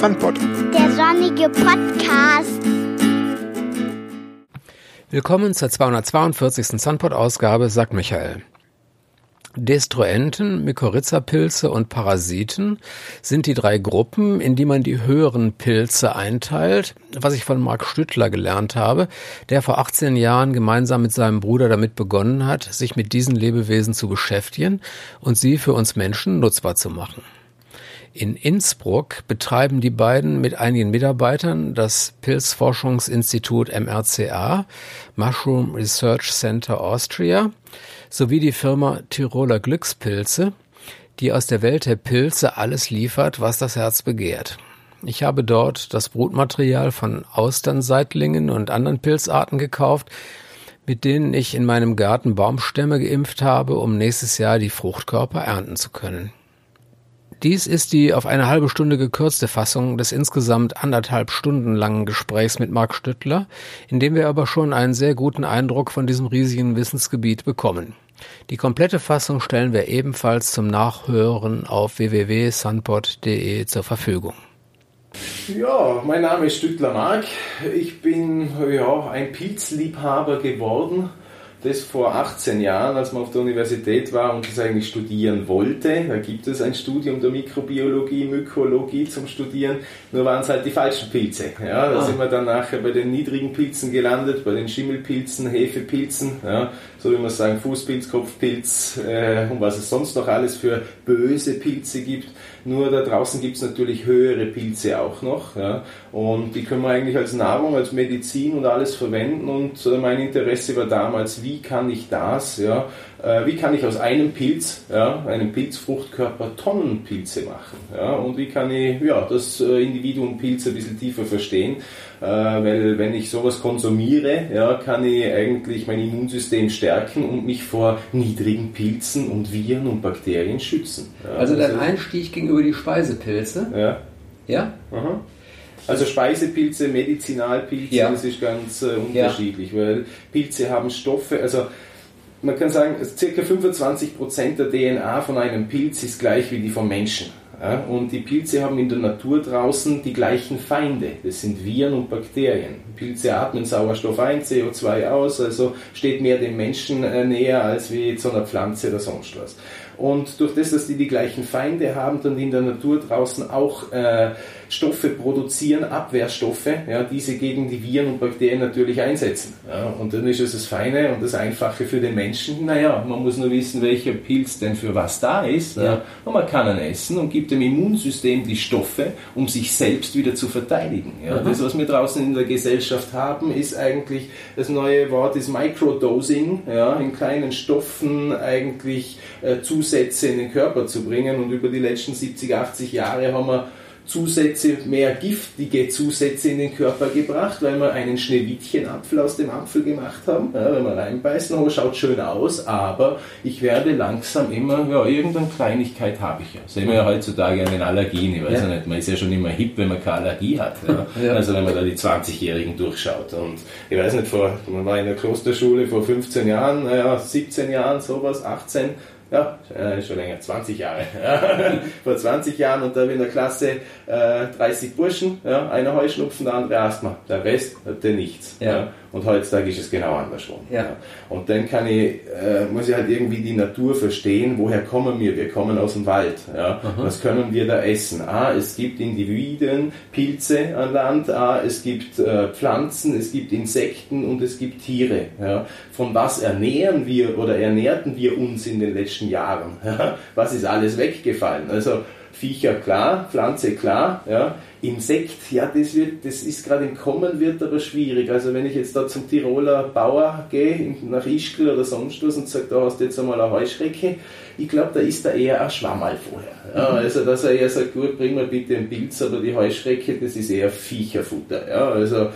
Sandpot. Der sonnige Podcast. Willkommen zur 242. Sunpot-Ausgabe, sagt Michael. Destruenten, Mykorrhiza-Pilze und Parasiten sind die drei Gruppen, in die man die höheren Pilze einteilt, was ich von Mark Stüttler gelernt habe, der vor 18 Jahren gemeinsam mit seinem Bruder damit begonnen hat, sich mit diesen Lebewesen zu beschäftigen und sie für uns Menschen nutzbar zu machen. In Innsbruck betreiben die beiden mit einigen Mitarbeitern das Pilzforschungsinstitut MRCA, Mushroom Research Center Austria, sowie die Firma Tiroler Glückspilze, die aus der Welt der Pilze alles liefert, was das Herz begehrt. Ich habe dort das Brutmaterial von Austernseitlingen und anderen Pilzarten gekauft, mit denen ich in meinem Garten Baumstämme geimpft habe, um nächstes Jahr die Fruchtkörper ernten zu können. Dies ist die auf eine halbe Stunde gekürzte Fassung des insgesamt anderthalb Stunden langen Gesprächs mit Marc Stüttler, in dem wir aber schon einen sehr guten Eindruck von diesem riesigen Wissensgebiet bekommen. Die komplette Fassung stellen wir ebenfalls zum Nachhören auf www.sunpod.de zur Verfügung. Ja, mein Name ist Stüttler Marc. Ich bin ja, ein Pilzliebhaber geworden das vor 18 Jahren, als man auf der Universität war und das eigentlich studieren wollte. Da gibt es ein Studium der Mikrobiologie, Mykologie zum Studieren, nur waren es halt die falschen Pilze. Ja, da ah. sind wir dann nachher bei den niedrigen Pilzen gelandet, bei den Schimmelpilzen, Hefepilzen, ja, so wie man sagen, Fußpilz, Kopfpilz äh, und was es sonst noch alles für böse Pilze gibt. Nur da draußen gibt es natürlich höhere Pilze auch noch. Ja, und die können wir eigentlich als Nahrung, als Medizin und alles verwenden. Und äh, mein Interesse war damals, wie kann ich das, ja, äh, wie kann ich aus einem Pilz, ja, einem Pilzfruchtkörper Tonnenpilze machen? Ja, und wie kann ich ja, das äh, Individuum Pilz ein bisschen tiefer verstehen? Äh, weil wenn ich sowas konsumiere, ja, kann ich eigentlich mein Immunsystem stärken und mich vor niedrigen Pilzen und Viren und Bakterien schützen. Ja, also dein also, Einstieg gegenüber die Speisepilze? Ja. Ja? Aha. Also Speisepilze, Medizinalpilze, ja. das ist ganz äh, unterschiedlich, ja. weil Pilze haben Stoffe, also man kann sagen, ca. 25% der DNA von einem Pilz ist gleich wie die vom Menschen. Ja, und die Pilze haben in der Natur draußen die gleichen Feinde. Das sind Viren und Bakterien. Pilze atmen Sauerstoff ein, CO2 aus, also steht mehr dem Menschen äh, näher als wie zu einer Pflanze oder sonst was. Und durch das, dass die die gleichen Feinde haben, dann in der Natur draußen auch äh, Stoffe produzieren, Abwehrstoffe, ja, diese gegen die Viren und Bakterien natürlich einsetzen. Ja, und dann ist es das Feine und das Einfache für den Menschen. Naja, man muss nur wissen, welcher Pilz denn für was da ist. Ja. Und man kann ihn essen und gibt dem Immunsystem die Stoffe, um sich selbst wieder zu verteidigen. Ja, das, was wir draußen in der Gesellschaft haben, ist eigentlich, das neue Wort ist Microdosing, ja, in kleinen Stoffen eigentlich äh, Zusätze in den Körper zu bringen. Und über die letzten 70, 80 Jahre haben wir Zusätze, mehr giftige Zusätze in den Körper gebracht, weil wir einen Schneewittchenapfel aus dem Apfel gemacht haben. Ja, wenn wir reinbeißen, oh, schaut schön aus, aber ich werde langsam immer, ja, irgendeine Kleinigkeit habe ich ja. Sehen wir ja heutzutage an den Allergien, ich weiß ja. nicht, man ist ja schon immer hip, wenn man keine Allergie hat. Ja. Ja. Also wenn man da die 20-Jährigen durchschaut. Und ich weiß nicht, vor, man war in der Klosterschule vor 15 Jahren, naja, 17 Jahren, sowas, 18, ja, äh, schon länger, 20 Jahre. Vor 20 Jahren und da in der Klasse äh, 30 Burschen, ja, einer Heuschnupfen, der andere Asthma. Der Rest hatte nichts. Ja. Und heutzutage ist es genau andersrum. Ja. ja. Und dann kann ich, äh, muss ich halt irgendwie die Natur verstehen, woher kommen wir? Wir kommen aus dem Wald. Ja. Was können wir da essen? Ah, es gibt Individuen, Pilze an Land, ah, es gibt äh, Pflanzen, es gibt Insekten und es gibt Tiere. Ja. Von was ernähren wir oder ernährten wir uns in den letzten Jahren? Ja. Was ist alles weggefallen? Also Viecher klar, Pflanze klar, ja. Insekt, ja, das, wird, das ist gerade im Kommen, wird aber schwierig. Also wenn ich jetzt da zum Tiroler Bauer gehe, nach Ischgl oder sonst was und sage, da hast du jetzt einmal eine Heuschrecke, ich glaube, da ist da eher ein Schwammerl vorher. Ja, mhm. also dass er eher sagt, gut, bring mal bitte einen Pilz, aber die Heuschrecke, das ist eher Viecherfutter. Ja, also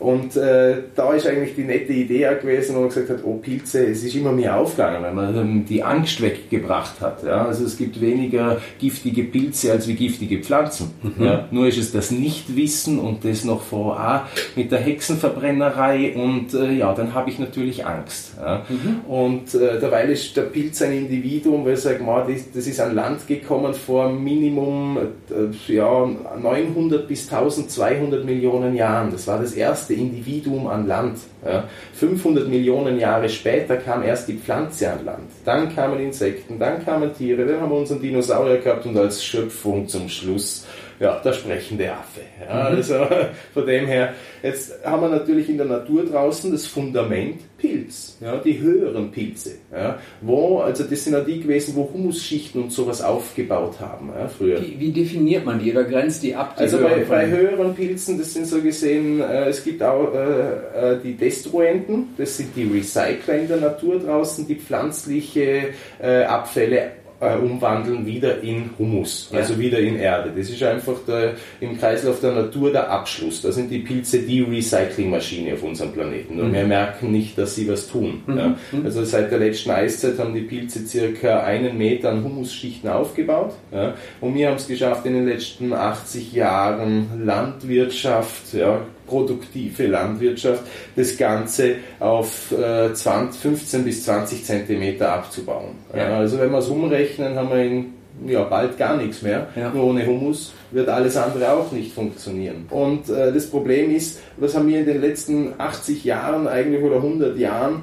Und äh, da ist eigentlich die nette Idee gewesen, wo man gesagt hat, oh Pilze, es ist immer mehr aufgegangen, weil man die Angst weggebracht hat. Ja? Also es gibt weniger giftige Pilze als wie giftige Pflanzen. Mhm. Ja? Nur ist es das Nichtwissen und das noch vor ah, mit der Hexenverbrennerei und äh, ja, dann habe ich natürlich Angst. Ja? Mhm. Und äh, derweil ist der Pilz ein Individuum, weil ich sage, das, das ist an Land gekommen vor Minimum äh, ja, 900 bis 1200 Millionen Jahren. Das war das erste erste Individuum an Land. Ja. 500 Millionen Jahre später kam erst die Pflanze an Land. Dann kamen Insekten, dann kamen Tiere, dann haben wir unseren Dinosaurier gehabt und als Schöpfung zum Schluss ja, der sprechende Affe. Ja, mhm. Also von dem her, jetzt haben wir natürlich in der Natur draußen das Fundament Pilz, ja, die höheren Pilze, ja, wo, also das sind ja die gewesen, wo Humusschichten und sowas aufgebaut haben, ja, früher. Wie, wie, definiert man die oder grenzt die ab? Die also bei, bei, höheren Pilzen, das sind so gesehen, äh, es gibt auch äh, äh, die Destruenten, das sind die Recycler in der Natur draußen, die pflanzliche äh, Abfälle äh, umwandeln wieder in Humus, ja. also wieder in Erde. Das ist einfach der, im Kreislauf der Natur der Abschluss. Da sind die Pilze die Recyclingmaschine auf unserem Planeten. Und mhm. wir merken nicht, dass sie was tun. Mhm. Ja. Mhm. Also seit der letzten Eiszeit haben die Pilze circa einen Meter an Humusschichten aufgebaut. Ja. Und wir haben es geschafft, in den letzten 80 Jahren Landwirtschaft, ja, produktive Landwirtschaft, das Ganze auf äh, 20, 15 bis 20 Zentimeter abzubauen. Ja. Also wenn wir es umrechnen, haben wir in ja, bald gar nichts mehr. Ja. Nur ohne Humus wird alles andere auch nicht funktionieren. Und äh, das Problem ist, was haben wir in den letzten 80 Jahren eigentlich oder 100 Jahren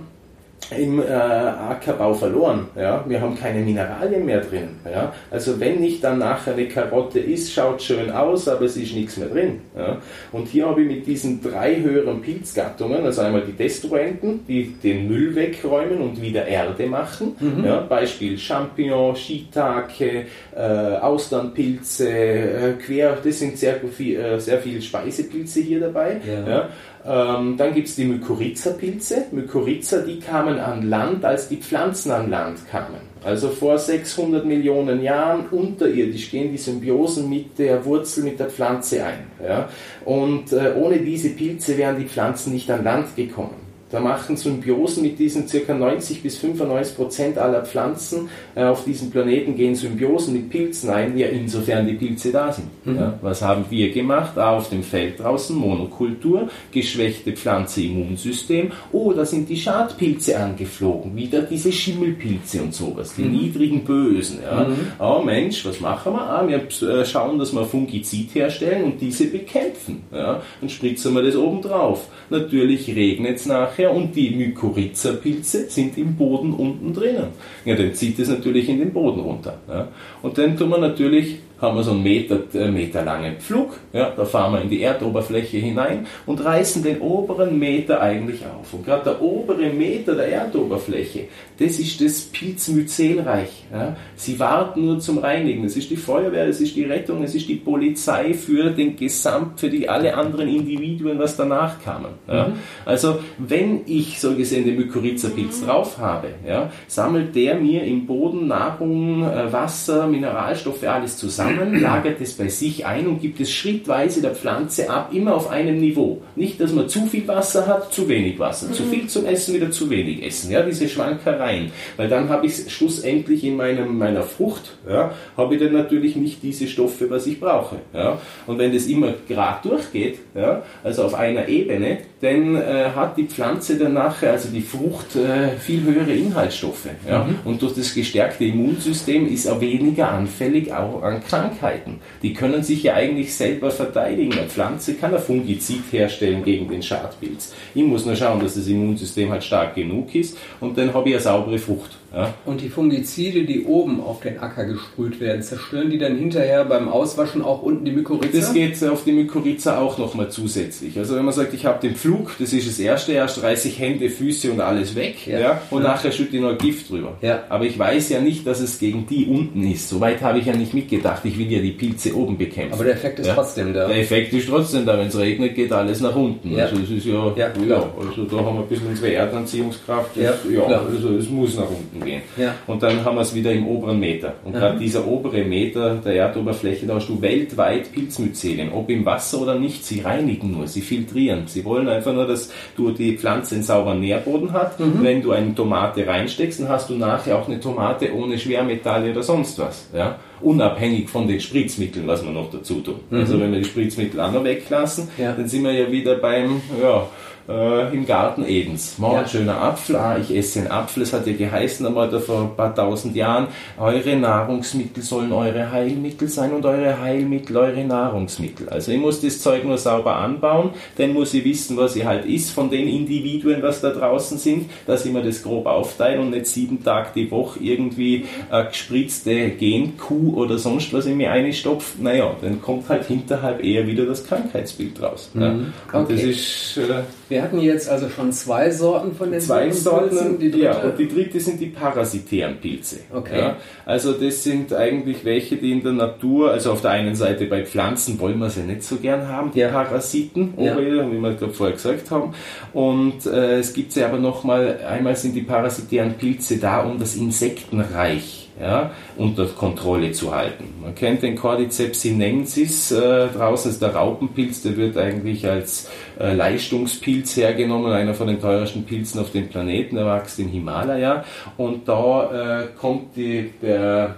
im äh, Ackerbau verloren. Ja? Wir haben keine Mineralien mehr drin. Ja? Also wenn nicht dann nachher eine Karotte ist, schaut schön aus, aber es ist nichts mehr drin. Ja? Und hier habe ich mit diesen drei höheren Pilzgattungen, also einmal die Destruenten, die den Müll wegräumen und wieder Erde machen. Mhm. Ja? Beispiel Champignon, Shiitake, äh, Austernpilze, äh, Quer, das sind sehr viel, äh, sehr viele Speisepilze hier dabei. Ja. Ähm, dann gibt es die Mykorrhiza-Pilze. Mykorrhiza, die kamen an Land, als die Pflanzen an Land kamen. Also vor 600 Millionen Jahren unterirdisch gehen die Symbiosen mit der Wurzel, mit der Pflanze ein. Ja? Und äh, ohne diese Pilze wären die Pflanzen nicht an Land gekommen. Da machen Symbiosen mit diesen ca. 90 bis 95 Prozent aller Pflanzen äh, auf diesem Planeten gehen Symbiosen mit Pilzen ein, ja, insofern die Pilze da sind. Mhm. Ja, was haben wir gemacht? Ah, auf dem Feld draußen Monokultur, geschwächte Pflanze, Immunsystem. Oh, da sind die Schadpilze angeflogen, wieder diese Schimmelpilze und sowas, die mhm. niedrigen Bösen. Ja. Mhm. Oh Mensch, was machen wir? Ah, wir äh, schauen, dass wir Fungizid herstellen und diese bekämpfen. Ja. Dann spritzen wir das oben drauf. Natürlich regnet es nach nachher und die Mykorrhiza-Pilze sind im Boden unten drinnen. Ja, dann zieht es natürlich in den Boden runter. Ja. Und dann tun wir natürlich haben wir so einen Meter, äh, Meter langen Pflug, ja, da fahren wir in die Erdoberfläche hinein und reißen den oberen Meter eigentlich auf. Und gerade der obere Meter der Erdoberfläche, das ist das Pilzmyzelreich. Ja. Sie warten nur zum Reinigen. Es ist die Feuerwehr, es ist die Rettung, es ist die Polizei für den Gesamt, für die alle anderen Individuen, was danach kamen. Ja. Mhm. Also wenn ich so gesehen den Mykorrhiza-Pilz drauf habe, ja, sammelt der mir im Boden Nahrung, äh, Wasser, Mineralstoffe, alles zusammen zusammen, lagert es bei sich ein und gibt es schrittweise der Pflanze ab, immer auf einem Niveau. Nicht, dass man zu viel Wasser hat, zu wenig Wasser, mhm. zu viel zum Essen, wieder zu wenig Essen. Ja, diese Schwankereien. Weil dann habe ich schlussendlich in meinem, meiner Frucht, ja, habe ich dann natürlich nicht diese Stoffe, was ich brauche. Ja. Und wenn das immer gerade durchgeht, ja, also auf einer Ebene, dann äh, hat die Pflanze dann nachher, also die Frucht, äh, viel höhere Inhaltsstoffe. Ja? Mhm. Und durch das gestärkte Immunsystem ist er weniger anfällig auch an Krankheiten. Die können sich ja eigentlich selber verteidigen. Eine Pflanze kann ein Fungizid herstellen gegen den Schadpilz. Ich muss nur schauen, dass das Immunsystem halt stark genug ist und dann habe ich eine saubere Frucht. Ja? Und die Fungizide, die oben auf den Acker gesprüht werden, zerstören die dann hinterher beim Auswaschen auch unten die Mykorrhiza? Das geht auf die Mykorrhiza auch nochmal zusätzlich. Also wenn man sagt, ich habe den Flug, das ist das Erste, erst reiße ich Hände, Füße und alles weg ja. ja und ja. nachher schütte ich noch Gift drüber. Ja. Aber ich weiß ja nicht, dass es gegen die unten ist. Soweit habe ich ja nicht mitgedacht. Ich will ja die Pilze oben bekämpfen. Aber der Effekt ist trotzdem da. Der Effekt ist trotzdem da. Wenn es regnet, geht alles nach unten. Also es ist ja, ja, also da haben wir ein bisschen unsere Erdanziehungskraft. Das, ja, also es muss nach unten. Unten gehen. Ja. Und dann haben wir es wieder im oberen Meter. Und gerade dieser obere Meter der Erdoberfläche, da hast du weltweit Pilzmyzelien, ob im Wasser oder nicht. Sie reinigen nur, sie filtrieren. Sie wollen einfach nur, dass du die Pflanze einen sauberen Nährboden hat. Mhm. Wenn du eine Tomate reinsteckst, dann hast du nachher auch eine Tomate ohne Schwermetalle oder sonst was. Ja? unabhängig von den Spritzmitteln, was wir noch dazu tun. Mhm. Also wenn wir die Spritzmittel auch noch weglassen, ja. dann sind wir ja wieder beim, ja, äh, im Garten Edens. Mal ja. ein schöner Apfel, ah, ich esse einen Apfel, es hat ja geheißen einmal da vor ein paar tausend Jahren, eure Nahrungsmittel sollen eure Heilmittel sein und eure Heilmittel eure Nahrungsmittel. Also ich muss das Zeug nur sauber anbauen, dann muss ich wissen, was ich halt ist von den Individuen, was da draußen sind, dass ich mir das grob aufteile und nicht sieben Tage die Woche irgendwie eine gespritzte Genkuh oder sonst was in mir einstopft. Naja, dann kommt halt hinterhalb eher wieder das Krankheitsbild raus. Mhm. Ja. Und okay. das ist... Äh, wir hatten jetzt also schon zwei Sorten von den zwei Sorten. Die ja, und die dritte sind die parasitären Pilze. Okay. Ja, also das sind eigentlich welche, die in der Natur, also auf der einen Seite bei Pflanzen wollen wir sie nicht so gern haben, die ja. Parasiten, ja. wie wir gerade vorher gesagt haben. Und äh, es gibt sie aber nochmal, einmal sind die parasitären Pilze da, um das Insektenreich ja, unter Kontrolle zu halten. Man kennt den Cordyceps sinensis, äh, draußen ist der Raupenpilz, der wird eigentlich als äh, Leistungspilz hergenommen, einer von den teuersten Pilzen auf dem Planeten, der wächst im Himalaya und da äh, kommt die, der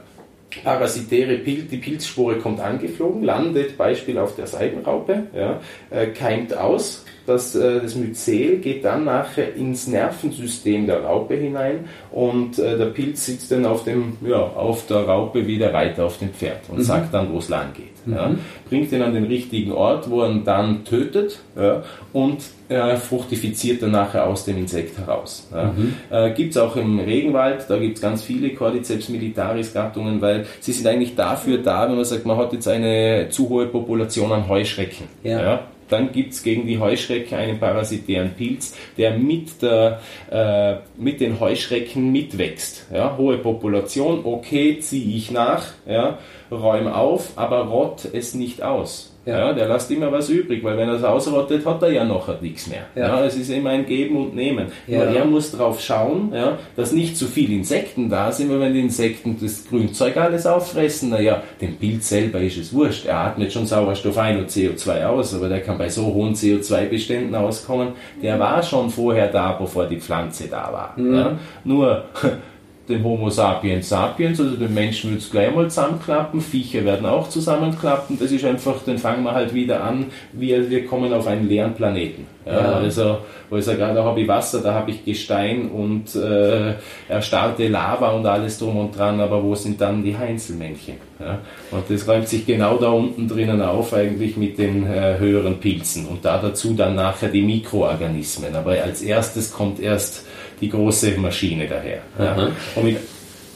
parasitäre Pilz, die Pilzspore kommt angeflogen, landet Beispiel auf der Seidenraupe, ja, äh, keimt aus, das, äh, das Myzel geht dann nachher ins Nervensystem der Raupe hinein und äh, der Pilz sitzt dann auf, dem, ja, auf der Raupe wie der Reiter auf dem Pferd und mhm. sagt dann, wo es lang geht. Mhm. Ja. Bringt ihn an den richtigen Ort, wo er ihn dann tötet ja, und äh, fruchtifiziert dann nachher aus dem Insekt heraus. Ja. Mhm. Äh, gibt es auch im Regenwald, da gibt es ganz viele Cordyceps militaris Gattungen, weil sie sind eigentlich dafür da, wenn man sagt, man hat jetzt eine zu hohe Population an Heuschrecken. Ja. Dann gibt es gegen die Heuschrecke einen parasitären Pilz, der mit, der, äh, mit den Heuschrecken mitwächst. Ja, hohe Population, okay, ziehe ich nach, ja, räume auf, aber rott es nicht aus. Ja. ja. der lässt immer was übrig, weil wenn er es ausrottet, hat er ja noch nichts mehr. Ja. ja. es ist immer ein Geben und Nehmen. Ja. er muss darauf schauen, ja, dass nicht zu viele Insekten da sind, weil wenn die Insekten das Grünzeug alles auffressen, naja, dem Pilz selber ist es wurscht. Er atmet schon Sauerstoff ein und CO2 aus, aber der kann bei so hohen CO2-Beständen auskommen. Der war schon vorher da, bevor die Pflanze da war. Mhm. Ja. Nur dem Homo sapiens sapiens, also den Menschen wird es gleich mal zusammenklappen, Viecher werden auch zusammenklappen, das ist einfach, dann fangen wir halt wieder an, wir, wir kommen auf einen leeren Planeten. Ja, ja. Also, wo ich sage, da habe ich Wasser, da habe ich Gestein und äh, erstarrte Lava und alles drum und dran, aber wo sind dann die Heinzelmännchen? Ja? Und das räumt sich genau da unten drinnen auf, eigentlich mit den äh, höheren Pilzen und da dazu dann nachher die Mikroorganismen. Aber als erstes kommt erst die große Maschine daher. Ja. Mit,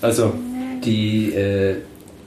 also die äh,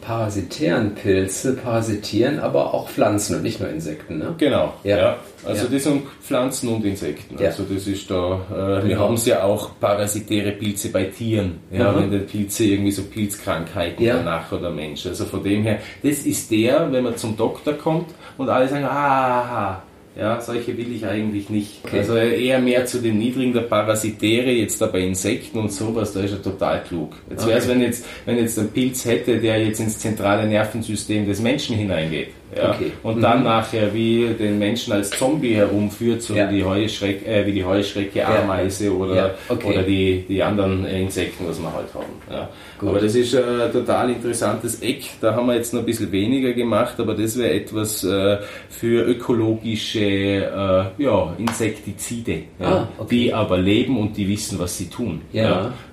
parasitären Pilze parasitieren aber auch Pflanzen und nicht nur Insekten. Ne? Genau. Ja. ja. Also ja. das sind Pflanzen und Insekten. Also das ist da. Äh, genau. Wir haben es ja auch parasitäre Pilze bei Tieren. Ja, mhm. wenn die Pilze irgendwie so Pilzkrankheiten ja. danach oder Mensch. Also von dem her, das ist der, wenn man zum Doktor kommt und alle sagen, ah, ja, solche will ich eigentlich nicht. Okay. Also eher mehr zu den niedrigen, der Parasitäre, jetzt da bei Insekten und sowas, da ist er total klug. Jetzt okay. wäre es, wenn jetzt, wenn jetzt ein Pilz hätte, der jetzt ins zentrale Nervensystem des Menschen hineingeht. Ja, okay. Und mhm. dann nachher wie den Menschen als Zombie herumführt, so ja. wie die Heuschrecke, äh, wie die Heuschrecke, Ameise ja. oder, okay. oder die, die anderen Insekten, was wir halt haben. Ja. Aber das ist ein total interessantes Eck. Da haben wir jetzt noch ein bisschen weniger gemacht, aber das wäre etwas äh, für ökologische äh, ja, Insektizide, ah, okay. die aber leben und die wissen, was sie tun.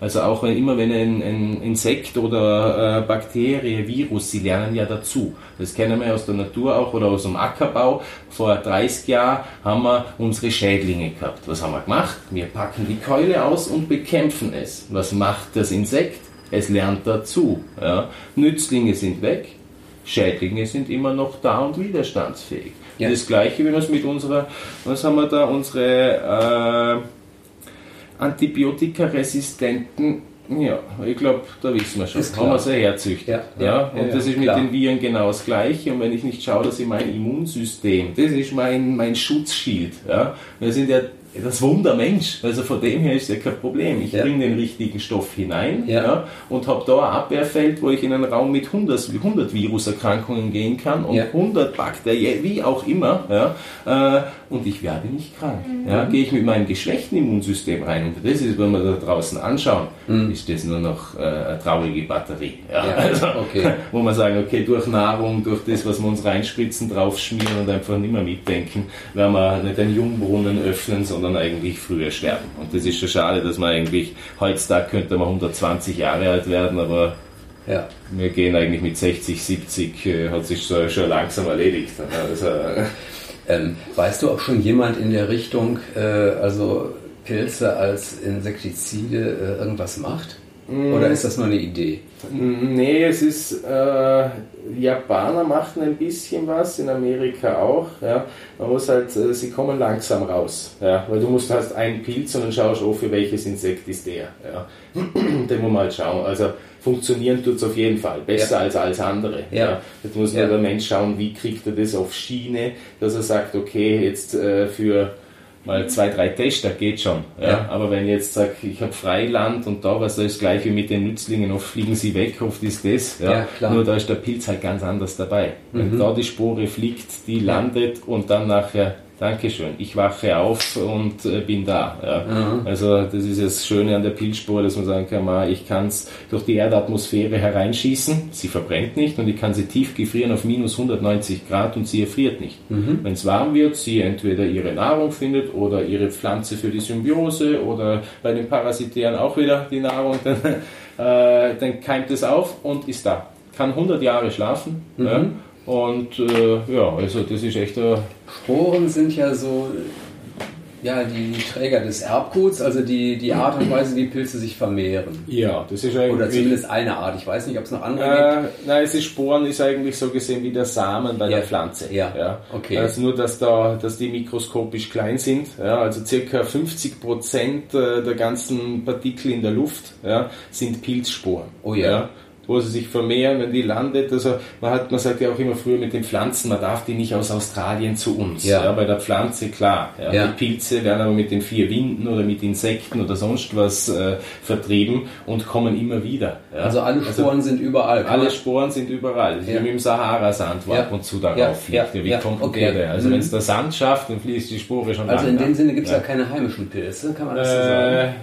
Also auch wenn, immer wenn ein, ein Insekt oder äh, Bakterie, Virus, sie lernen ja dazu. Das kennen wir aus der Natur auch oder aus dem Ackerbau. Vor 30 Jahren haben wir unsere Schädlinge gehabt. Was haben wir gemacht? Wir packen die Keule aus und bekämpfen es. Was macht das Insekt? Es lernt dazu. Ja. Nützlinge sind weg, Schädlinge sind immer noch da und widerstandsfähig. Ja. Das gleiche, wir es mit unserer, was haben wir da, unsere äh, antibiotikaresistenten ja, ich glaube, da wissen wir schon. Das haben wir sehr herzüchtet. Ja, ja, ja, und ja, das ist mit klar. den Viren genau das Gleiche. Und wenn ich nicht schaue, dass ich mein Immunsystem, das ist mein, mein Schutzschild. Ja. Wir sind ja das Wundermensch. Also von dem her ist ja kein Problem. Ich ja. bringe den richtigen Stoff hinein ja. ja und habe da ein Abwehrfeld, wo ich in einen Raum mit 100, 100 Viruserkrankungen gehen kann und ja. 100 Bakterien, wie auch immer. Ja, äh, und ich werde nicht krank. Mhm. Ja, gehe ich mit meinem geschwächten Immunsystem rein. Und das ist, wenn wir da draußen anschauen, mhm. ist das nur noch äh, eine traurige Batterie. Ja, ja also, okay. Wo man sagen, okay, durch Nahrung, durch das, was wir uns reinspritzen, draufschmieren und einfach nicht mehr mitdenken, werden wir nicht einen Jungbrunnen öffnen, sondern eigentlich früher sterben. Und das ist schon schade, dass man eigentlich, heutzutage könnte man 120 Jahre alt werden, aber ja. wir gehen eigentlich mit 60, 70, äh, hat sich so, schon langsam erledigt. Also, ähm, weißt du, ob schon jemand in der Richtung, äh, also Pilze als Insektizide, äh, irgendwas macht? Mm. Oder ist das nur eine Idee? Nee, es ist, äh, Japaner machten ein bisschen was, in Amerika auch. Ja. Man muss halt, äh, sie kommen langsam raus. Ja. Weil du musst hast einen Pilz und dann schaust du, oh, für welches Insekt ist der. Ja. Den muss man halt schauen. Also funktionieren tut es auf jeden Fall. Besser ja. als alles andere. Ja. ja. Jetzt muss nur der Mensch schauen, wie kriegt er das auf Schiene, dass er sagt, okay, jetzt äh, für mal zwei, drei Tester geht schon. Ja. ja. Aber wenn ich jetzt sage, ich habe Freiland und da was das gleiche mit den Nützlingen, oft fliegen sie weg, oft ist das. Ja. ja Nur da ist der Pilz halt ganz anders dabei. Mhm. Wenn da die Spore fliegt, die landet und dann nachher Dankeschön. Ich wache auf und äh, bin da. Ja. Also das ist das Schöne an der Pilzspur, dass man sagen kann, ich kann es durch die Erdatmosphäre hereinschießen, sie verbrennt nicht und ich kann sie tief gefrieren auf minus 190 Grad und sie erfriert nicht. Mhm. Wenn es warm wird, sie entweder ihre Nahrung findet oder ihre Pflanze für die Symbiose oder bei den Parasitären auch wieder die Nahrung, dann, äh, dann keimt es auf und ist da. Kann 100 Jahre schlafen. Mhm. Ja und äh, ja, also das ist echt. Äh Sporen sind ja so ja, die Träger des Erbguts, also die, die Art und Weise, wie Pilze sich vermehren. Ja, das ist eigentlich. Oder zumindest eine Art. Ich weiß nicht, ob es noch andere äh, gibt. Nein, es ist Sporen ist eigentlich so gesehen wie der Samen bei ja. der Pflanze. Ja. ja. Okay. Also nur, dass da, dass die mikroskopisch klein sind. Ja, also circa 50 Prozent äh, der ganzen Partikel in der Luft ja, sind Pilzsporen. Oh ja. ja wo sie sich vermehren, wenn die landet. Also man hat, man sagt ja auch immer früher mit den Pflanzen, man darf die nicht aus Australien zu uns. Ja. ja bei der Pflanze klar. Ja. ja. Die Pilze werden aber mit den vier Winden oder mit Insekten oder sonst was äh, vertrieben und kommen immer wieder. Also alle also Sporen also, sind überall. Alle Sporen sind überall. Ja. Wie mit dem Sahara-Sand, wo ab und zu darauf fliegt. Wie kommt okay. der? Also mhm. wenn es der Sand schafft, dann fließt die Spore schon Also in dem Sinne gibt es ja. keine heimischen Pilze, kann man das äh, so sagen?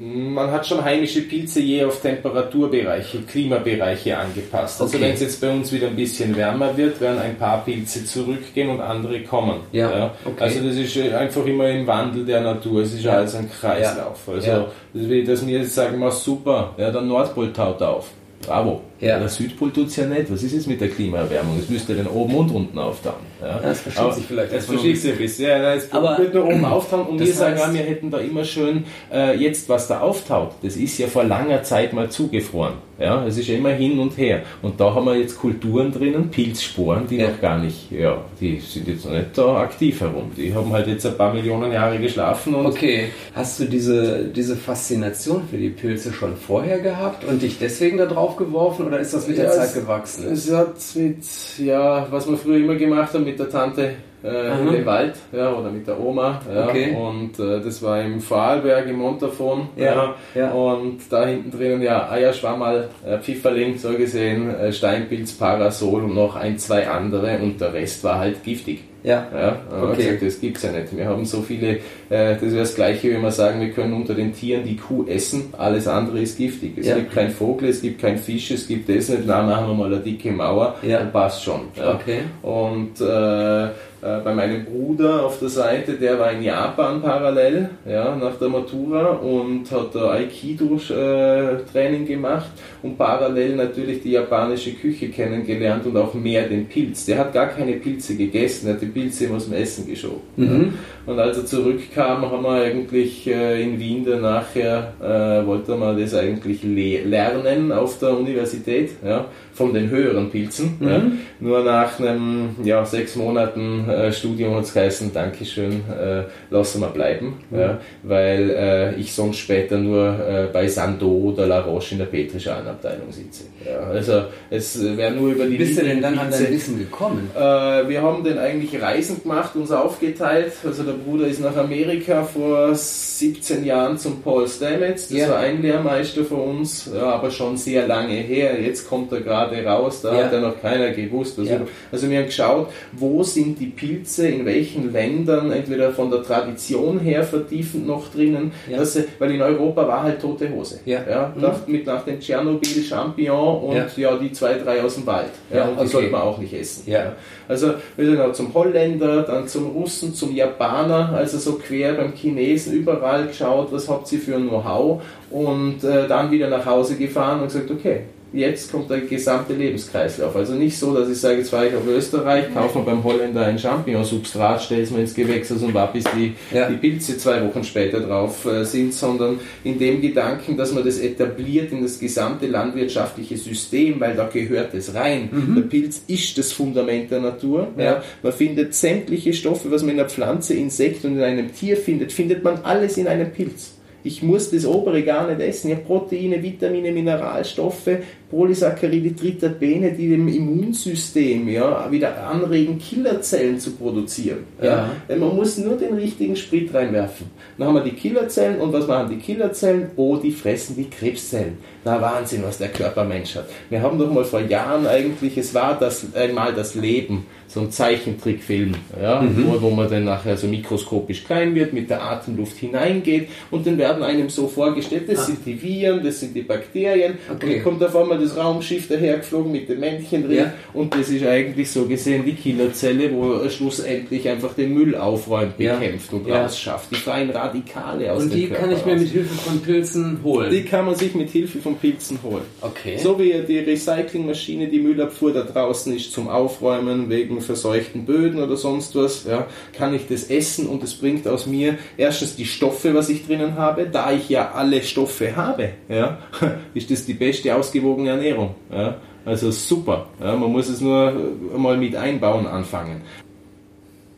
Man hat schon heimische Pilze je auf Temperaturbereiche, Klimabereiche angepasst. Also okay. wenn es jetzt bei uns wieder ein bisschen wärmer wird, werden ein paar Pilze zurückgehen und andere kommen. Ja, ja. Okay. Also das ist äh, einfach immer im Wandel der Natur. Es ist ja. alles ein Kreislauf. Also ja. dass wir jetzt sagen, mal super, ja, der Nordpol taut auf. Bravo. Ja. Der Südpol tut es ja nicht. Was ist jetzt mit der Klimaerwärmung? Es müsste dann oben und unten auftauen. Ja? Das verschiebt sich vielleicht. Das verschiebt sich ein bisschen. Ja, nein, es aber wird nur oben auftauen und wir sagen, ja, wir hätten da immer schön äh, jetzt, was da auftaut. Das ist ja vor langer Zeit mal zugefroren. Ja, es ist ja immer hin und her. Und da haben wir jetzt Kulturen drinnen, Pilzsporen, die ja. noch gar nicht, ja, die sind jetzt noch nicht da aktiv herum. Die haben halt jetzt ein paar Millionen Jahre geschlafen. Okay. Hast du diese, diese Faszination für die Pilze schon vorher gehabt und dich deswegen da drauf geworfen? Oder ist das mit ja, der Zeit gewachsen? Es hat mit, ja, was wir früher immer gemacht haben mit der Tante äh, im Wald ja, oder mit der Oma. Ja, okay. Und äh, das war im Vorarlberg im Montafon. Ja, ja, Und da hinten drinnen, ja, Eierschwammerl, äh, Pfifferling, so gesehen, äh, Steinpilz, Parasol und noch ein, zwei andere und der Rest war halt giftig. Ja. ja okay. gesagt, das gibt es ja nicht. Wir haben so viele, äh, das wäre das Gleiche, wenn wir sagen, wir können unter den Tieren die Kuh essen, alles andere ist giftig. Es ja. gibt kein Vogel, es gibt kein Fisch, es gibt das nicht, na, machen wir mal eine dicke Mauer, ja. dann passt schon. Ja. Okay. Und äh, bei meinem Bruder auf der Seite, der war in Japan parallel, ja, nach der Matura und hat da Aikido-Training gemacht und parallel natürlich die japanische Küche kennengelernt und auch mehr den Pilz. Der hat gar keine Pilze gegessen, er hat die Pilze immer aus dem Essen geschoben. Mhm. Und als er zurückkam, haben wir eigentlich äh, in Wien dann nachher, äh, wollte man das eigentlich le lernen auf der Universität, ja, von den höheren Pilzen. Mhm. Ja. Nur nach einem, ja, sechs Monaten äh, Studium hat es geheißen, Dankeschön, äh, lassen wir bleiben, mhm. ja, weil äh, ich sonst später nur äh, bei Sandoz oder La Roche in der Petrischalen-Abteilung sitze. Ja, also es wäre nur über die... Wie bist du denn dann an dein Wissen gekommen? Äh, wir haben den eigentlich Reisen gemacht, uns aufgeteilt. Also der Bruder ist nach Amerika vor 17 Jahren zum Paul Stamets, das war ein Lehrmeister für uns, aber schon sehr lange her. Jetzt kommt er gerade raus, da ja. hat ja noch keiner gewusst. Also, also wir haben geschaut, wo sind die Pilze, in welchen Ländern, entweder von der Tradition her vertiefend noch drinnen, dass, weil in Europa war halt tote Hose. Ja. Mhm. Mit nach dem Tschernobyl Champignon und ja. die zwei, drei aus dem Wald. Ja, und die okay. sollte man auch nicht essen. Ja. Also wir sind auch zum Holländer, dann zum Russen, zum Japaner, also so quer beim Chinesen überall geschaut, was habt ihr für ein Know-how und äh, dann wieder nach Hause gefahren und gesagt, okay, jetzt kommt der gesamte Lebenskreislauf. Also nicht so, dass ich sage, jetzt fahre ich auf Österreich, kaufe mir beim Holländer ein Champignonsubstrat, stelle es mir ins Gewächshaus und warte, bis die, ja. die Pilze zwei Wochen später drauf äh, sind, sondern in dem Gedanken, dass man das etabliert in das gesamte landwirtschaftliche System, weil da gehört es rein. Mhm. Der Pilz ist das Fundament der Natur. Ja. ja. Man findet sämtliche Stoffe, was man in einer Pflanze, Insekt und in einem Tier findet, findet man alles in einem Pilz. Ich muss das obere gar nicht essen. Ich habe Proteine, Vitamine, Mineralstoffe, Polysaccharide, Triterpene, die dem Immunsystem ja, wieder anregen, Killerzellen zu produzieren. Ja. ja. Man muss nur den richtigen Sprit reinwerfen. Dann haben wir die Killerzellen und was machen die Killerzellen? Oh, die fressen die Krebszellen. Na Wahnsinn, was der Körpermensch hat. Wir haben doch mal vor Jahren eigentlich, es war das einmal das Leben so ein Zeichentrickfilm, ja, mhm. wo, wo, man dann nachher so mikroskopisch klein wird, mit der Atemluft hineingeht und dann werden einem so vorgestellt, das ah. sind die Viren, das sind die Bakterien okay. und dann kommt auf einmal das Raumschiff dahergeflogen mit dem Männchen drin ja. und das ist eigentlich so gesehen die Killerzelle, wo schlussendlich einfach den Müll aufräumt, bekämpft ja. und ja. rausschafft, die freien Radikale aus Und die kann ich mir mit Hilfe von Pilzen holen? Die kann man sich mit Hilfe von Pilzen holen. Okay. So wie die Recyclingmaschine, die Müllabfuhr da draußen ist zum Aufräumen wegen verseuchten Böden oder sonst was, ja, kann ich das essen und es bringt aus mir erstens die Stoffe, was ich drinnen habe, da ich ja alle Stoffe habe, ja, ist das die beste ausgewogene Ernährung. Ja. Also super. Ja, man muss es nur mal mit einbauen anfangen.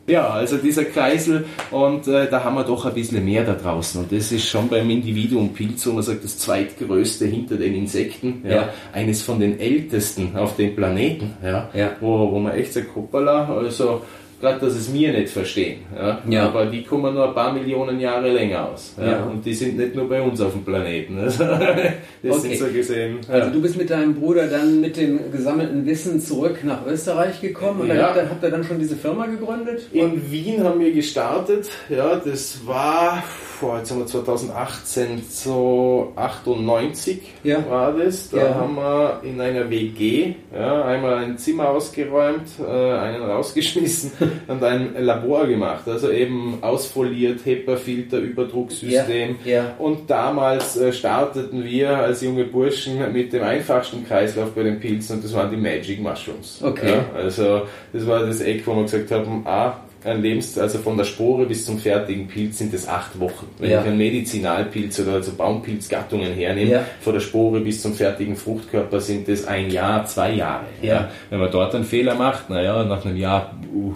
Ja, also dieser Kreisel und äh, da haben wir doch ein bisschen mehr da draußen und das ist schon beim Individuum Pilz, wo man sagt, das zweitgrößte hinter den Insekten, ja, ja. eines von den ältesten auf dem Planeten, ja, ja. Wo, wo man echt sagt, hoppala, also gerade dass es mir nicht verstehen. Ja? ja? Aber die kommen nur ein paar Millionen Jahre länger aus. Ja? ja. Und die sind nicht nur bei uns auf dem Planeten. Also, das okay. sind so gesehen. Also du bist mit deinem Bruder dann mit dem gesammelten Wissen zurück nach Österreich gekommen und ja. dann habt ihr dann schon diese Firma gegründet? In Wien haben wir gestartet. Ja, das war vor, jetzt haben wir 2018, so 98 ja. war das. Da ja. haben wir in einer WG ja, einmal ein Zimmer ausgeräumt, äh, einen rausgeschmissen und ein Labor gemacht. Also eben ausfoliert, HEPA-Filter, Überdrucksystem. Ja. Und damals äh, starteten wir als junge Burschen mit dem einfachsten Kreislauf bei den Pilzen und das waren die Magic Mushrooms. Okay. also das war das Eck, wo wir gesagt haben, ah, ein Lebens, also von der Spore bis zum fertigen Pilz sind es acht Wochen. Wenn ja. ich einen Medizinalpilz oder also Baumpilzgattungen hernehme, ja. von der Spore bis zum fertigen Fruchtkörper sind es ein Jahr, zwei Jahre. Ja. Wenn man dort einen Fehler macht, naja, nach einem Jahr uh,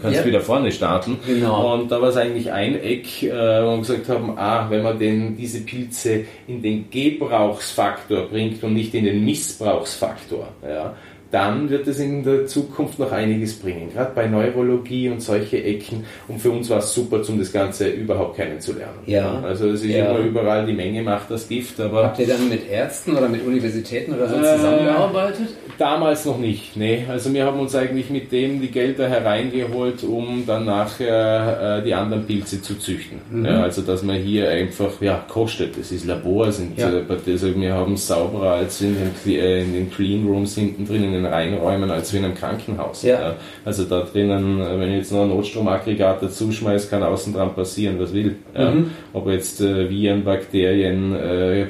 kannst du wieder vorne starten. Genau. Und da war es eigentlich ein Eck, äh, wo wir gesagt haben, ah, wenn man denn diese Pilze in den Gebrauchsfaktor bringt und nicht in den Missbrauchsfaktor, ja, dann wird es in der Zukunft noch einiges bringen, gerade bei Neurologie und solche Ecken. Und für uns war es super, um das Ganze überhaupt kennenzulernen. Ja. Also es ist ja. immer überall, die Menge macht das Gift. Aber Habt ihr dann mit Ärzten oder mit Universitäten oder so äh, zusammengearbeitet? Damals noch nicht, nee. Also wir haben uns eigentlich mit dem die Gelder hereingeholt, um dann nachher äh, die anderen Pilze zu züchten. Mhm. Ja, also dass man hier einfach, ja, kostet. Das ist Labor, sind, ja. äh, also wir haben es sauberer als in den, äh, in den Clean Rooms hinten drinnen den Reinräumen als wie in einem Krankenhaus. Ja. Also da drinnen, wenn ich jetzt noch ein Notstromaggregat dazu schmeiße, kann außen dran passieren, was will. Ja. Mhm. Ob jetzt äh, Viren, Bakterien, äh,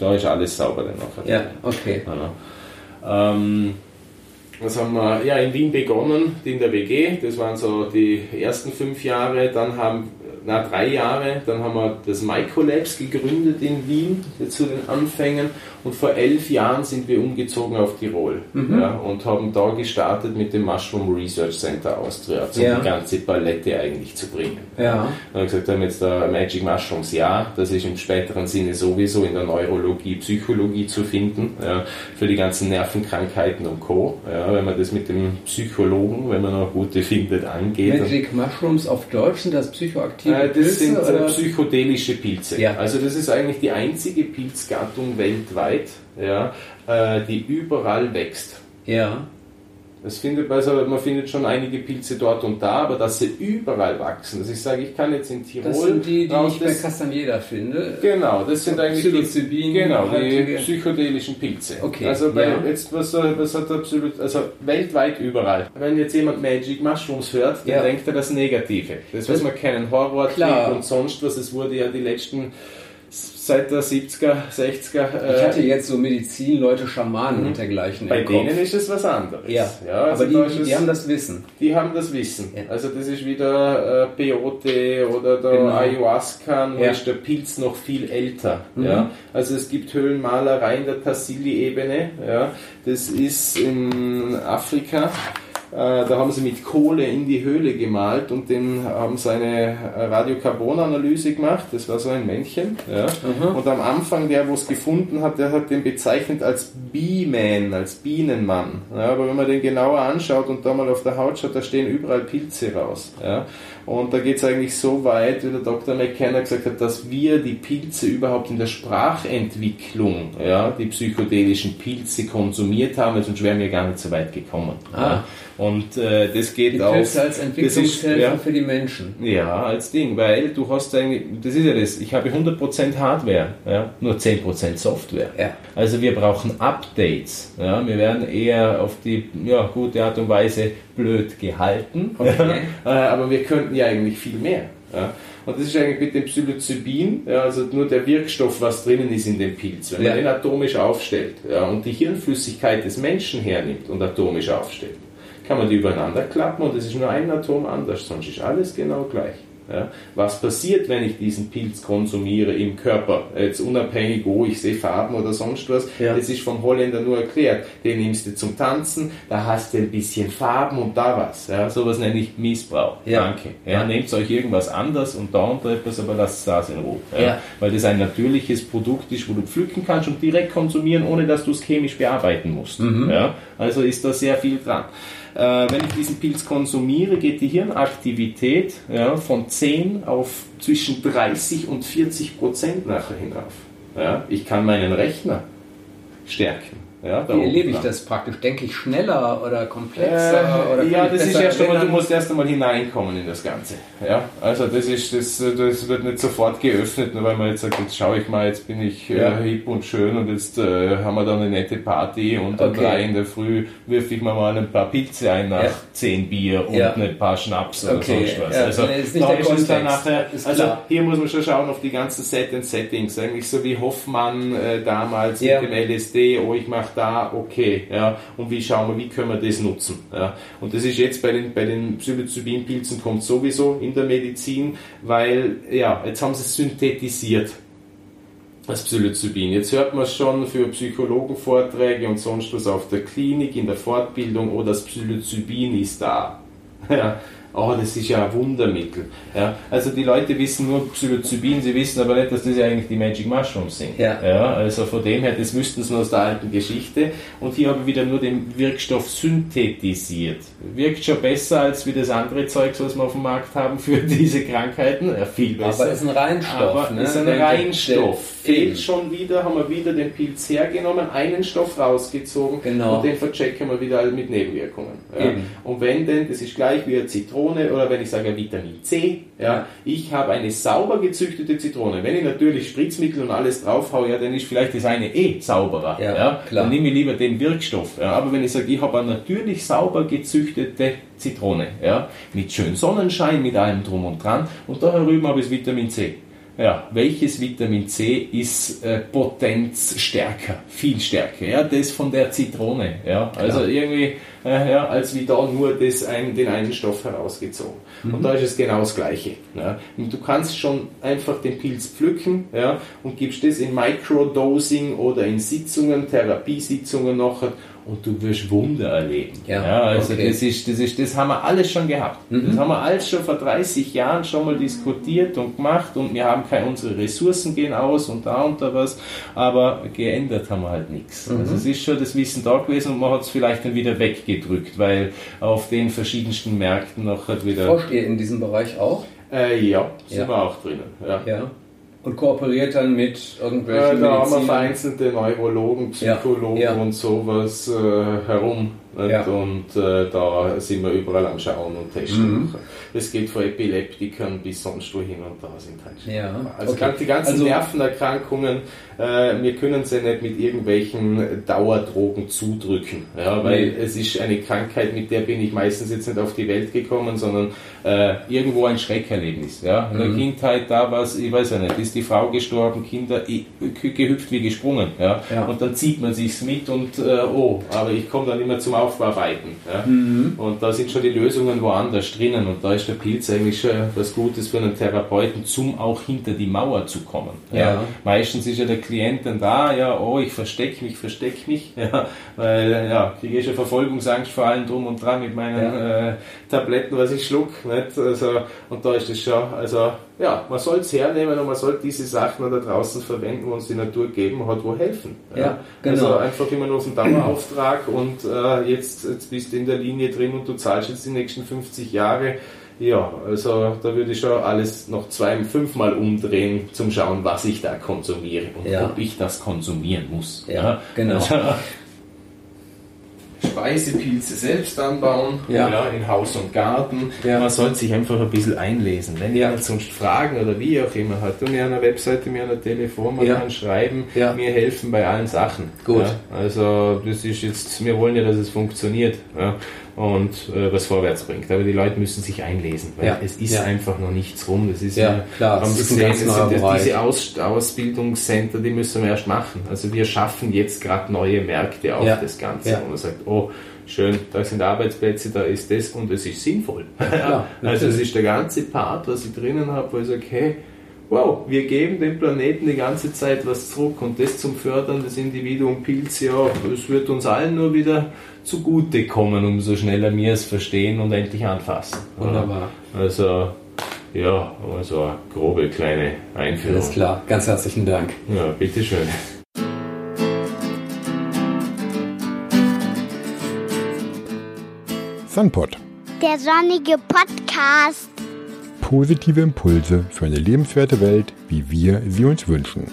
da ist alles sauber dann noch. Ja, okay. Ähm, Das haben wir ja in Wien begonnen, in der WG. Das waren so die ersten fünf Jahre. Dann haben na, drei Jahre, dann haben wir das Microlabs gegründet in Wien zu den Anfängen und vor elf Jahren sind wir umgezogen auf Tirol mhm. ja, und haben da gestartet mit dem Mushroom Research Center Austria, also ja. die ganze Palette eigentlich zu bringen. Ja. Und haben gesagt, wir haben jetzt da Magic Mushrooms, ja, das ist im späteren Sinne sowieso in der Neurologie, Psychologie zu finden, ja, für die ganzen Nervenkrankheiten und Co. Ja, wenn man das mit dem Psychologen, wenn man noch gute findet, angeht. Magic Mushrooms auf Deutsch sind das psychoaktive äh, das sind oder? psychedelische Pilze. Ja. Also das ist eigentlich die einzige Pilzgattung weltweit, ja, äh, die überall wächst. Ja. Das findet, also man findet schon einige Pilze dort und da, aber dass sie überall wachsen. Also ich sage, ich kann jetzt in Tirol. Das sind die, die ich bei Castaneda finde. Genau, das sind eigentlich die, genau, die psychedelischen Pilze. Okay. Also bei, ja. jetzt was, was hat absolut, also weltweit überall. Wenn jetzt jemand Magic Mushrooms hört, dann ja. denkt er das Negative. Das, was man kennen, Horror, und sonst was. Es wurde ja die letzten seit der 70er, 60er. Äh, ich hatte jetzt so Medizinleute, Schamanen mhm. und dergleichen. Bei denen Kopf. ist es was anderes. Ja, ja also aber die, die, die, haben das Wissen. Die haben das Wissen. Ja. Also das ist wieder äh, Peyote oder der genau. Ayahuasca, ja. ist der Pilz noch viel älter. Mhm. Ja? Also es gibt Höhlenmalereien der Tassili-Ebene. Ja? Das ist in Afrika. Äh, da haben sie mit Kohle in die Höhle gemalt und den haben sie eine Radiokarbonanalyse gemacht. Das war so ein Männchen. Ja. Mhm. Und am Anfang, der, wo es gefunden hat, der hat den bezeichnet als Bee-Man, als Bienenmann. Ja, aber wenn man den genauer anschaut und da mal auf der Haut schaut, da stehen überall Pilze raus. Ja. Und da geht es eigentlich so weit, wie der Dr. McKenna gesagt hat, dass wir die Pilze überhaupt in der Sprachentwicklung, ja, die psychedelischen Pilze konsumiert haben, sonst wären wir gar nicht so weit gekommen. Ah. Ja. Und äh, das geht die auch. Pilze als Entwicklungshilfe ja, für die Menschen. Ja, als Ding, weil du hast eigentlich, das ist ja das, ich habe 100% Hardware, ja, nur 10% Software. Ja. Also wir brauchen Updates. Ja, wir werden eher auf die ja, gute Art und Weise blöd gehalten. Okay. Äh, aber wir könnten ja eigentlich viel mehr. Ja. Und das ist eigentlich mit dem Psilocybin, ja, also nur der Wirkstoff, was drinnen ist in dem Pilz. Wenn man den atomisch aufstellt ja, und die Hirnflüssigkeit des Menschen hernimmt und atomisch aufstellt, kann man die übereinander klappen und es ist nur ein Atom anders, sonst ist alles genau gleich. Ja, was passiert, wenn ich diesen Pilz konsumiere im Körper? Jetzt unabhängig, wo ich sehe Farben oder sonst was. Ja. Das ist vom Holländer nur erklärt. Den nimmst du zum Tanzen, da hast du ein bisschen Farben und da was. Ja, sowas nenne ich Missbrauch. Ja. Danke. Ja. Nehmt euch irgendwas anders und da und etwas, aber lasst das in Ruhe. Ja. Weil das ein natürliches Produkt ist, wo du pflücken kannst und direkt konsumieren, ohne dass du es chemisch bearbeiten musst. Mhm. Ja, also ist da sehr viel dran. Äh, wenn ich diesen Pilz konsumiere, geht die Hirnaktivität ja, von 10 auf zwischen 30 und 40 Prozent nachher hinauf. Ja, ich kann meinen Rechner stärken. Ja, Wie erlebe ich das praktisch? Denke ich schneller oder komplexer? Äh, oder ja, das ist erst einmal, du musst erst einmal hineinkommen in das Ganze. Ja, also das ist, das, das wird nicht sofort geöffnet, nur weil man jetzt sagt, jetzt schaue ich mal, jetzt bin ich äh, ja. hip und schön und jetzt äh, haben wir da eine nette Party und um okay. drei in der Früh wirf ich mir mal ein paar Pilze ein nach ja. zehn Bier und ja. ein paar Schnaps oder okay. sonst was. Also, nee, ist nicht da ist dann nachher, also hier muss man schon schauen auf die ganzen Set and Settings, eigentlich so wie Hoffmann äh, damals mit dem LSD, oh ich mache da, okay, ja, und wie schauen wir, wie können wir das nutzen, ja. Und das ist jetzt bei den, bei den Psilocybin-Pilzen kommt sowieso in der Medizin, weil, ja, jetzt haben sie es synthetisiert das Psilocybin. Jetzt hört man schon für Psychologenvorträge und sonst was auf der Klinik, in der Fortbildung, oh, das Psilocybin ist da. Ja, oh, das ist ja ein Wundermittel. Ja, also die Leute wissen nur Psilocybin, sie wissen aber nicht, dass das ja eigentlich die Magic Mushrooms sind. Ja. Ja, also von dem her, das wüssten sie aus der alten Geschichte. Und hier habe ich wieder nur den Wirkstoff synthetisiert. Wirkt schon besser als wie das andere Zeug, was wir auf dem Markt haben für diese Krankheiten. Ja, viel besser. Aber es ist ein Reinstoff. Aber ne? ist ein Reinstoff. Fehlt schon wieder, haben wir wieder den Pilz hergenommen, einen Stoff rausgezogen genau. und den verchecken wir wieder mit Nebenwirkungen. Ja. Und wenn denn, das ist gleich wie eine Zitrone, Zitrone oder wenn ich sage Vitamin C, ja, ich habe eine sauber gezüchtete Zitrone. Wenn ich natürlich Spritzmittel und alles drauf haue, ja, dann ist vielleicht das eine eh sauberer. Ja, ja. Dann nehme ich lieber den Wirkstoff. Ja. Aber wenn ich sage, ich habe eine natürlich sauber gezüchtete Zitrone, ja, mit schön Sonnenschein, mit allem drum und dran, und da herüben habe ich Vitamin C. ja, welches Vitamin C ist äh, potenzstärker, viel stärker? Ja, das von der Zitrone. Ja, also Klar. irgendwie, äh, ja, als wie da nur das ein, den einen Stoff herausgezogen. Mhm. Und da ist es genau das Gleiche. Ja. Und du kannst schon einfach den Pilz pflücken ja, und gibst das in Microdosing oder in Sitzungen, Therapiesitzungen noch und du wirst Wunder erleben. Ja, ja also okay. das, ist, das, ist, das haben wir alles schon gehabt. Mhm. Das haben wir alles schon vor 30 Jahren schon mal diskutiert und gemacht und wir haben keine, unsere Ressourcen gehen aus und da und da was, aber geändert haben wir halt nichts. Mhm. Also es ist schon das Wissen da gewesen und man hat es vielleicht dann wieder weggedrückt, weil auf den verschiedensten Märkten noch halt wieder... Forscht ihr in diesem Bereich auch? Äh, ja, sind ja. wir auch drinnen. Ja. ja. Und kooperiert dann mit irgendwelchen. Äh, da haben wir vereinzelte Neurologen, Psychologen ja. Ja. und sowas äh, herum. Ja. Und äh, da sind wir überall am Schauen und Testen. Mhm. Das geht von Epileptikern bis sonst wohin und da sind halt ja. Also okay. die ganzen also, Nervenerkrankungen, äh, wir können sie nicht mit irgendwelchen Dauerdrogen zudrücken. Ja, weil nee. es ist eine Krankheit, mit der bin ich meistens jetzt nicht auf die Welt gekommen, sondern äh, irgendwo ein Schreckerlebnis. Ja? In der mhm. Kindheit da war es, ich weiß ja nicht, ist die Frau gestorben, Kinder gehüpft wie gesprungen. Ja? ja. Und dann zieht man sich's mit und äh, oh, aber ich komme dann immer zum Aufarbeiten. Ja? Mhm. Und da sind schon die Lösungen woanders drinnen und da ist der Pilz eigentlich schon was Gutes für einen Therapeuten, zum auch hinter die Mauer zu kommen. Ja? ja. Meistens ist ja der Klient dann da, ja, oh, ich verstecke mich, verstecke mich, ja, weil ja, kriege ich schon Verfolgungsangst vor allem drum und dran mit meinen ja. äh, Tabletten, was ich schluck. Nicht? Also, und da ist es schon, also ja, man soll es hernehmen und man soll diese Sachen da draußen verwenden, wo uns die Natur geben hat, wo helfen. Ja, genau. Also einfach immer nur auf den Dauerauftrag und äh, jetzt, jetzt bist du in der Linie drin und du zahlst jetzt die nächsten 50 Jahre. Ja, also da würde ich schon alles noch zwei, fünfmal umdrehen, zum schauen, was ich da konsumiere und ja. ob ich das konsumieren muss. Ja, ja. genau. Also, Speisepilze selbst anbauen, ja. ja. in Haus und Garten. Ja. Man sollte sich einfach ein bisschen einlesen. Wenn jemand sonst Fragen oder wie auch immer hat, du mir an der Webseite, mir an der Telefon, man kann schreiben, mir helfen bei allen Sachen. Gut. Also das ist jetzt, wir wollen ja, dass es funktioniert und äh, was vorwärts bringt. Aber die Leute müssen sich einlesen, weil ja. es ist ja. einfach noch nichts rum. Das ist ja, klar, das ist gesehen, das das, diese Aus, Ausbildungscenter, die müssen wir erst machen. Also wir schaffen jetzt gerade neue Märkte auf das Ganze. Und man sagt, oh, schön, da sind Arbeitsplätze, da ist das und es ist sinnvoll. Ja, also es ist der ganze Part, was ich drinnen habe, wo ich sage, hey, wow, wir geben dem Planeten die ganze Zeit was zurück und das zum Fördern des Individuum Pilz, ja, es wird uns allen nur wieder zugute kommen, umso schneller wir es verstehen und endlich anfassen. Wunderbar. Also, ja, also eine grobe kleine Einführung. Alles klar, ganz herzlichen Dank. Ja, bitteschön. Sunpot. Der sonnige Podcast positive Impulse für eine lebenswerte Welt, wie wir sie uns wünschen.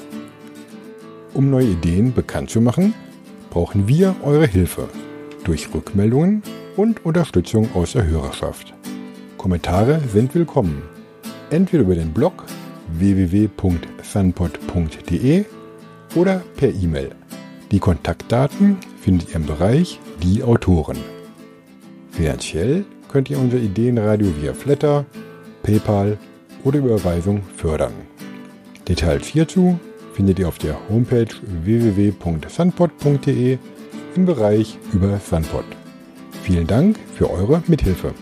Um neue Ideen bekannt zu machen, brauchen wir eure Hilfe durch Rückmeldungen und Unterstützung aus der Hörerschaft. Kommentare sind willkommen, entweder über den Blog www.sunpod.de oder per E-Mail. Die Kontaktdaten findet ihr im Bereich Die Autoren. Finanziell könnt ihr unser Ideenradio via Flatter, PayPal oder Überweisung fördern. Details hierzu findet ihr auf der Homepage www.sunpod.de im Bereich über Sunpod. Vielen Dank für eure Mithilfe.